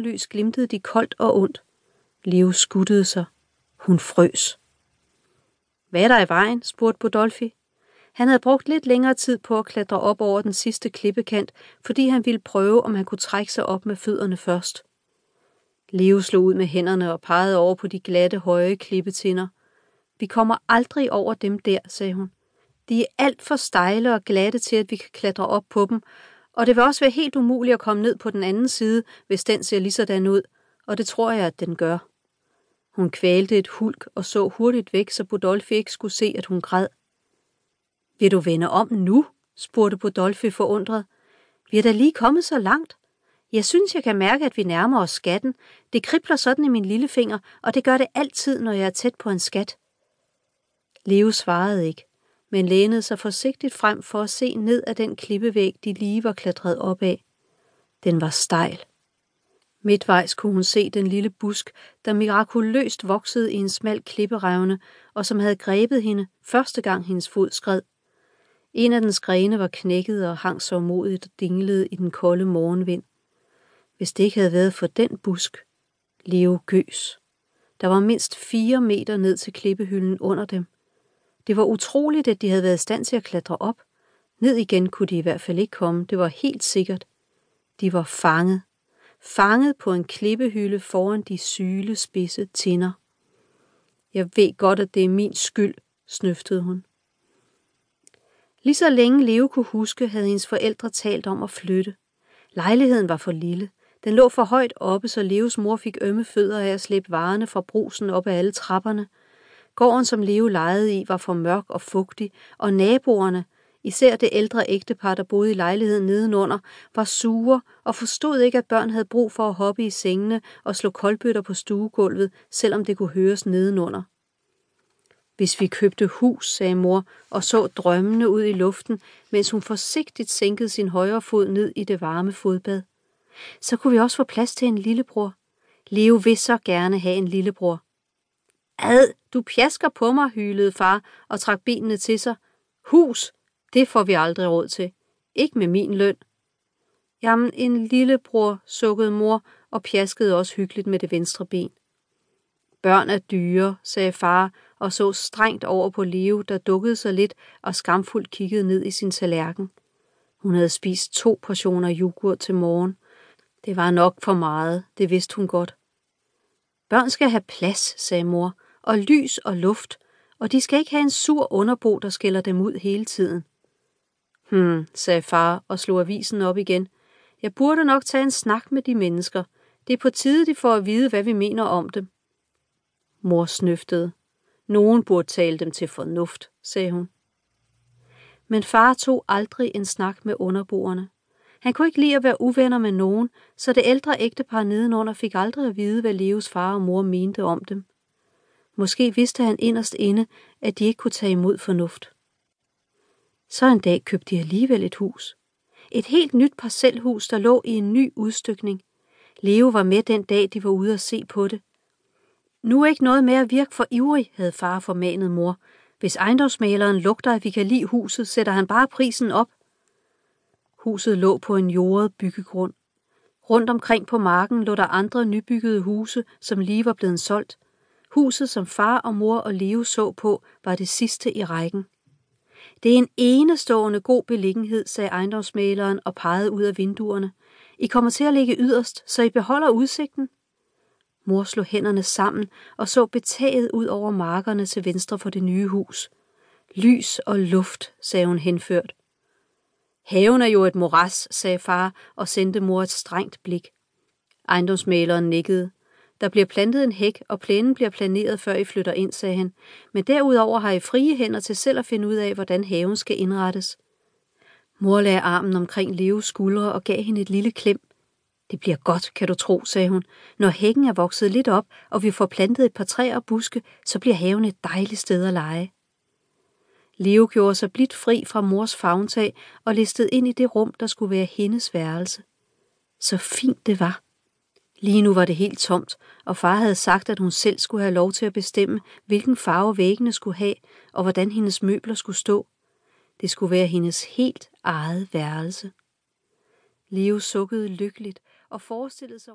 morgenlys glimtede de koldt og ondt. Leo skuttede sig. Hun frøs. Hvad er der i vejen? spurgte Bodolfi. Han havde brugt lidt længere tid på at klatre op over den sidste klippekant, fordi han ville prøve, om han kunne trække sig op med fødderne først. Leo slog ud med hænderne og pegede over på de glatte, høje klippetinder. Vi kommer aldrig over dem der, sagde hun. De er alt for stejle og glatte til, at vi kan klatre op på dem, og det vil også være helt umuligt at komme ned på den anden side, hvis den ser lige sådan ud, og det tror jeg, at den gør. Hun kvalte et hulk og så hurtigt væk, så Budolfi ikke skulle se, at hun græd. Vil du vende om nu? spurgte Budolfi forundret. Vi er da lige kommet så langt. Jeg synes, jeg kan mærke, at vi nærmer os skatten. Det kribler sådan i min lille finger, og det gør det altid, når jeg er tæt på en skat. Leo svarede ikke, men lænede sig forsigtigt frem for at se ned ad den klippevæg, de lige var klatret op af. Den var stejl. Midtvejs kunne hun se den lille busk, der mirakuløst voksede i en smal klipperevne, og som havde grebet hende første gang hendes fod skred. En af dens grene var knækket og hang så modigt og dinglede i den kolde morgenvind. Hvis det ikke havde været for den busk, Leo gøs. Der var mindst fire meter ned til klippehylden under dem. Det var utroligt, at de havde været i stand til at klatre op. Ned igen kunne de i hvert fald ikke komme, det var helt sikkert. De var fanget. Fanget på en klippehylde foran de syle spidse tinder. Jeg ved godt, at det er min skyld, snøftede hun. Lige så længe Leo kunne huske, havde hendes forældre talt om at flytte. Lejligheden var for lille. Den lå for højt oppe, så Leos mor fik ømme fødder af at slæbe varerne fra brusen op ad alle trapperne. Gården, som Leo lejede i, var for mørk og fugtig, og naboerne, især det ældre ægtepar, der boede i lejligheden nedenunder, var sure og forstod ikke, at børn havde brug for at hoppe i sengene og slå koldbøtter på stuegulvet, selvom det kunne høres nedenunder. Hvis vi købte hus, sagde mor, og så drømmende ud i luften, mens hun forsigtigt sænkede sin højre fod ned i det varme fodbad. Så kunne vi også få plads til en lillebror. Leo vil så gerne have en lillebror. Ad, du pjasker på mig, hylede far og trak benene til sig. Hus, det får vi aldrig råd til. Ikke med min løn. Jamen, en lillebror, sukkede mor og pjaskede også hyggeligt med det venstre ben. Børn er dyre, sagde far og så strengt over på Leo, der dukkede sig lidt og skamfuldt kiggede ned i sin tallerken. Hun havde spist to portioner yoghurt til morgen. Det var nok for meget, det vidste hun godt. Børn skal have plads, sagde mor, og lys og luft, og de skal ikke have en sur underbo, der skælder dem ud hele tiden. Hmm, sagde far og slog avisen op igen. Jeg burde nok tage en snak med de mennesker. Det er på tide, de får at vide, hvad vi mener om dem. Mor snøftede. Nogen burde tale dem til fornuft, sagde hun. Men far tog aldrig en snak med underboerne. Han kunne ikke lide at være uvenner med nogen, så det ældre ægtepar nedenunder fik aldrig at vide, hvad Leos far og mor mente om dem. Måske vidste han inderst inde, at de ikke kunne tage imod fornuft. Så en dag købte de alligevel et hus. Et helt nyt parcelhus, der lå i en ny udstykning. Leo var med den dag, de var ude at se på det. Nu er ikke noget med at virke for ivrig, havde far formanet mor. Hvis ejendomsmaleren lugter, at vi kan lide huset, sætter han bare prisen op. Huset lå på en jordet byggegrund. Rundt omkring på marken lå der andre nybyggede huse, som lige var blevet solgt. Huset, som far og mor og Leo så på, var det sidste i rækken. Det er en enestående god beliggenhed, sagde ejendomsmaleren og pegede ud af vinduerne. I kommer til at ligge yderst, så I beholder udsigten. Mor slog hænderne sammen og så betaget ud over markerne til venstre for det nye hus. Lys og luft, sagde hun henført. Haven er jo et moras, sagde far og sendte mor et strengt blik. Ejendomsmaleren nikkede. Der bliver plantet en hæk, og plænen bliver planeret, før I flytter ind, sagde han. Men derudover har I frie hænder til selv at finde ud af, hvordan haven skal indrettes. Mor lagde armen omkring Leos skuldre og gav hende et lille klem. Det bliver godt, kan du tro, sagde hun. Når hækken er vokset lidt op, og vi får plantet et par træer og buske, så bliver haven et dejligt sted at lege. Leo gjorde sig blidt fri fra mors fagntag og listede ind i det rum, der skulle være hendes værelse. Så fint det var. Lige nu var det helt tomt, og far havde sagt, at hun selv skulle have lov til at bestemme, hvilken farve væggene skulle have, og hvordan hendes møbler skulle stå. Det skulle være hendes helt eget værelse. Leo sukkede lykkeligt og forestillede sig